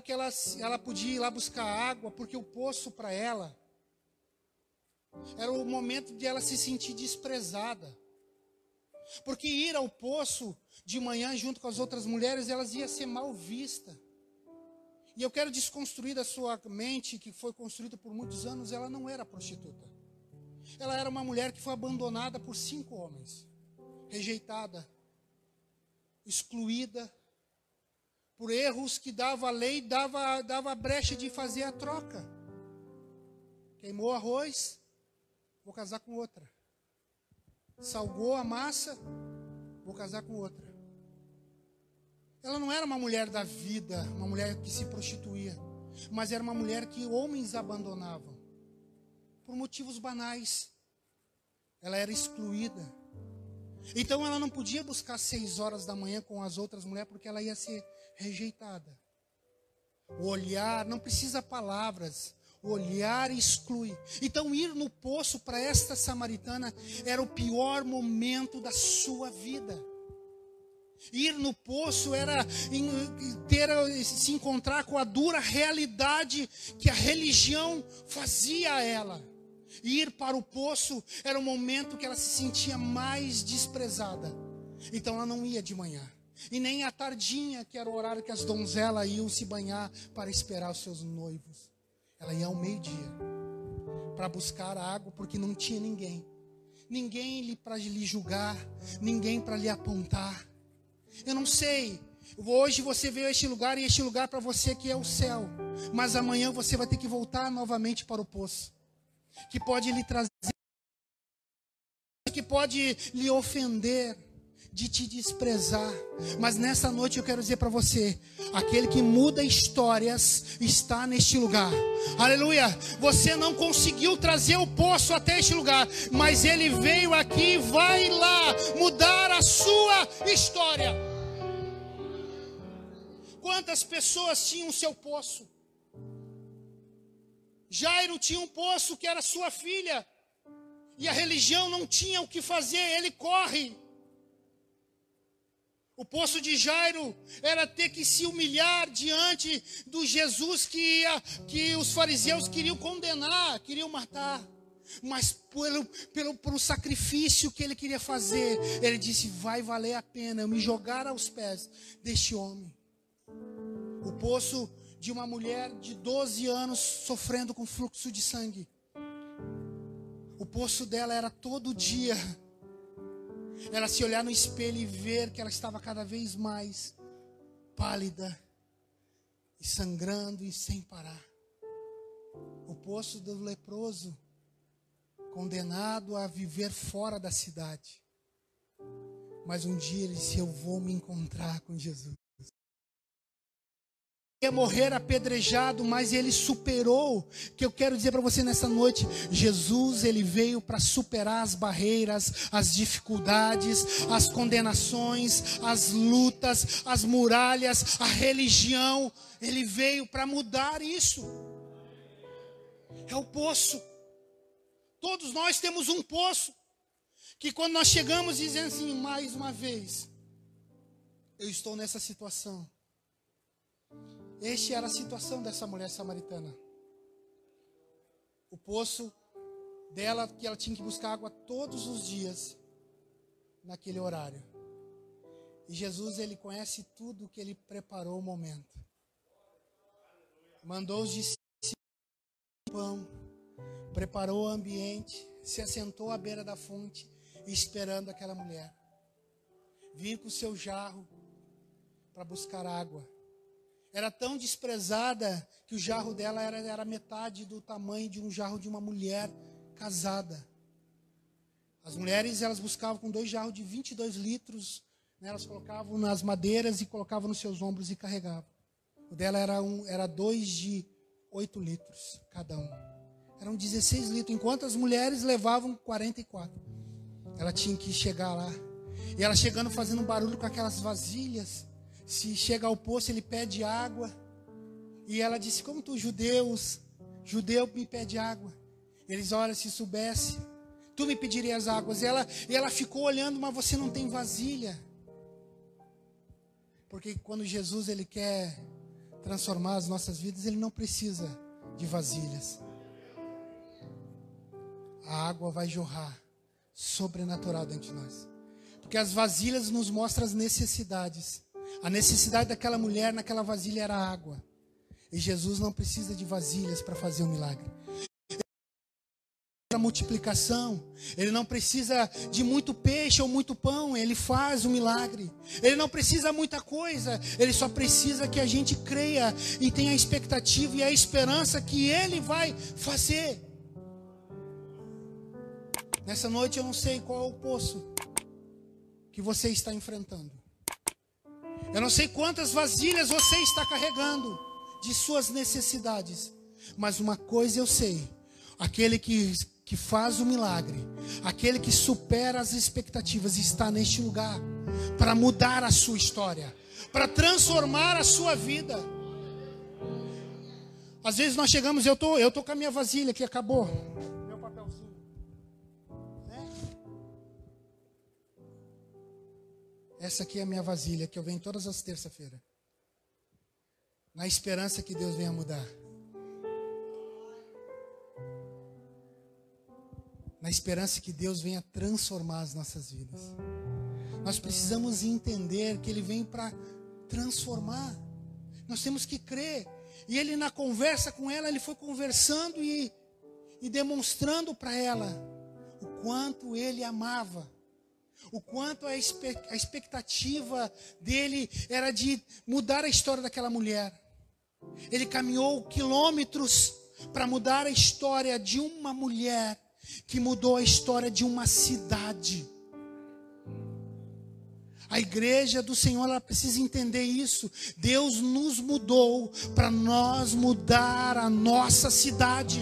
que ela, ela podia ir lá buscar água, porque o poço para ela era o momento de ela se sentir desprezada. Porque ir ao poço de manhã junto com as outras mulheres, elas iam ser mal vistas. E eu quero desconstruir da sua mente, que foi construída por muitos anos, ela não era prostituta. Ela era uma mulher que foi abandonada por cinco homens, rejeitada, excluída, por erros que dava a lei, dava, dava brecha de fazer a troca. Queimou arroz, vou casar com outra. Salgou a massa, vou casar com outra. Ela não era uma mulher da vida, uma mulher que se prostituía, mas era uma mulher que homens abandonavam por motivos banais. Ela era excluída. Então ela não podia buscar seis horas da manhã com as outras mulheres porque ela ia ser rejeitada. O olhar, não precisa palavras, o olhar exclui. Então, ir no poço para esta samaritana era o pior momento da sua vida. Ir no poço era ter, se encontrar com a dura realidade que a religião fazia a ela. Ir para o poço era o momento que ela se sentia mais desprezada. Então ela não ia de manhã. E nem à tardinha, que era o horário que as donzelas iam se banhar para esperar os seus noivos. Ela ia ao meio-dia para buscar água, porque não tinha ninguém. Ninguém para lhe julgar, ninguém para lhe apontar. Eu não sei. Hoje você veio a este lugar e este lugar para você que é o céu. Mas amanhã você vai ter que voltar novamente para o poço. Que pode lhe trazer, que pode lhe ofender de te desprezar. Mas nessa noite eu quero dizer para você: aquele que muda histórias está neste lugar. Aleluia! Você não conseguiu trazer o poço até este lugar, mas ele veio aqui e vai lá mudar a sua história. Quantas pessoas tinham seu poço? Jairo tinha um poço que era sua filha, e a religião não tinha o que fazer, ele corre o poço de Jairo era ter que se humilhar diante do Jesus que, ia, que os fariseus queriam condenar, queriam matar. Mas pelo, pelo, pelo sacrifício que ele queria fazer, ele disse: Vai valer a pena eu me jogar aos pés deste homem. O poço de uma mulher de 12 anos sofrendo com fluxo de sangue. O poço dela era todo dia ela se olhar no espelho e ver que ela estava cada vez mais pálida e sangrando e sem parar. O poço do leproso, condenado a viver fora da cidade. Mas um dia ele disse: Eu vou me encontrar com Jesus ia morrer apedrejado, mas ele superou. Que eu quero dizer para você nessa noite, Jesus ele veio para superar as barreiras, as dificuldades, as condenações, as lutas, as muralhas, a religião. Ele veio para mudar isso. É o poço. Todos nós temos um poço que quando nós chegamos dizendo assim, mais uma vez, eu estou nessa situação este era a situação dessa mulher samaritana. O poço dela, que ela tinha que buscar água todos os dias, naquele horário. E Jesus, ele conhece tudo que ele preparou o momento. Mandou os discípulos pão, preparou o ambiente, se assentou à beira da fonte, esperando aquela mulher. Vir com o seu jarro para buscar água. Era tão desprezada que o jarro dela era, era metade do tamanho de um jarro de uma mulher casada. As mulheres, elas buscavam com dois jarros de 22 litros, né, elas colocavam nas madeiras e colocavam nos seus ombros e carregavam. O dela era, um, era dois de 8 litros cada um. Eram 16 litros, enquanto as mulheres levavam 44. Ela tinha que chegar lá. E ela chegando fazendo barulho com aquelas vasilhas. Se chega ao poço, ele pede água. E ela disse: Como tu, judeus, judeu me pede água. Eles, olha, se soubesse, tu me pedirias águas. E ela, e ela ficou olhando, mas você não tem vasilha. Porque quando Jesus ele quer transformar as nossas vidas, Ele não precisa de vasilhas. A água vai jorrar sobrenatural dentro de nós. Porque as vasilhas nos mostram as necessidades. A necessidade daquela mulher naquela vasilha era água. E Jesus não precisa de vasilhas para fazer um milagre a multiplicação. Ele não precisa de muito peixe ou muito pão, ele faz o um milagre. Ele não precisa muita coisa, ele só precisa que a gente creia e tenha a expectativa e a esperança que ele vai fazer. Nessa noite eu não sei qual é o poço que você está enfrentando. Eu não sei quantas vasilhas você está carregando de suas necessidades, mas uma coisa eu sei: aquele que que faz o milagre, aquele que supera as expectativas, está neste lugar para mudar a sua história, para transformar a sua vida. Às vezes nós chegamos, eu tô, eu tô com a minha vasilha que acabou. Essa aqui é a minha vasilha que eu venho todas as terça-feiras. Na esperança que Deus venha mudar. na esperança que Deus venha transformar as nossas vidas. Nós precisamos entender que Ele vem para transformar. Nós temos que crer. E ele, na conversa com ela, ele foi conversando e, e demonstrando para ela o quanto ele amava, o quanto a, expectativa dele era de mudar a história daquela mulher. Ele caminhou quilômetros para mudar a história de uma mulher que mudou a história de uma cidade. A igreja do Senhor ela precisa entender isso. Deus nos mudou para nós mudar a nossa cidade.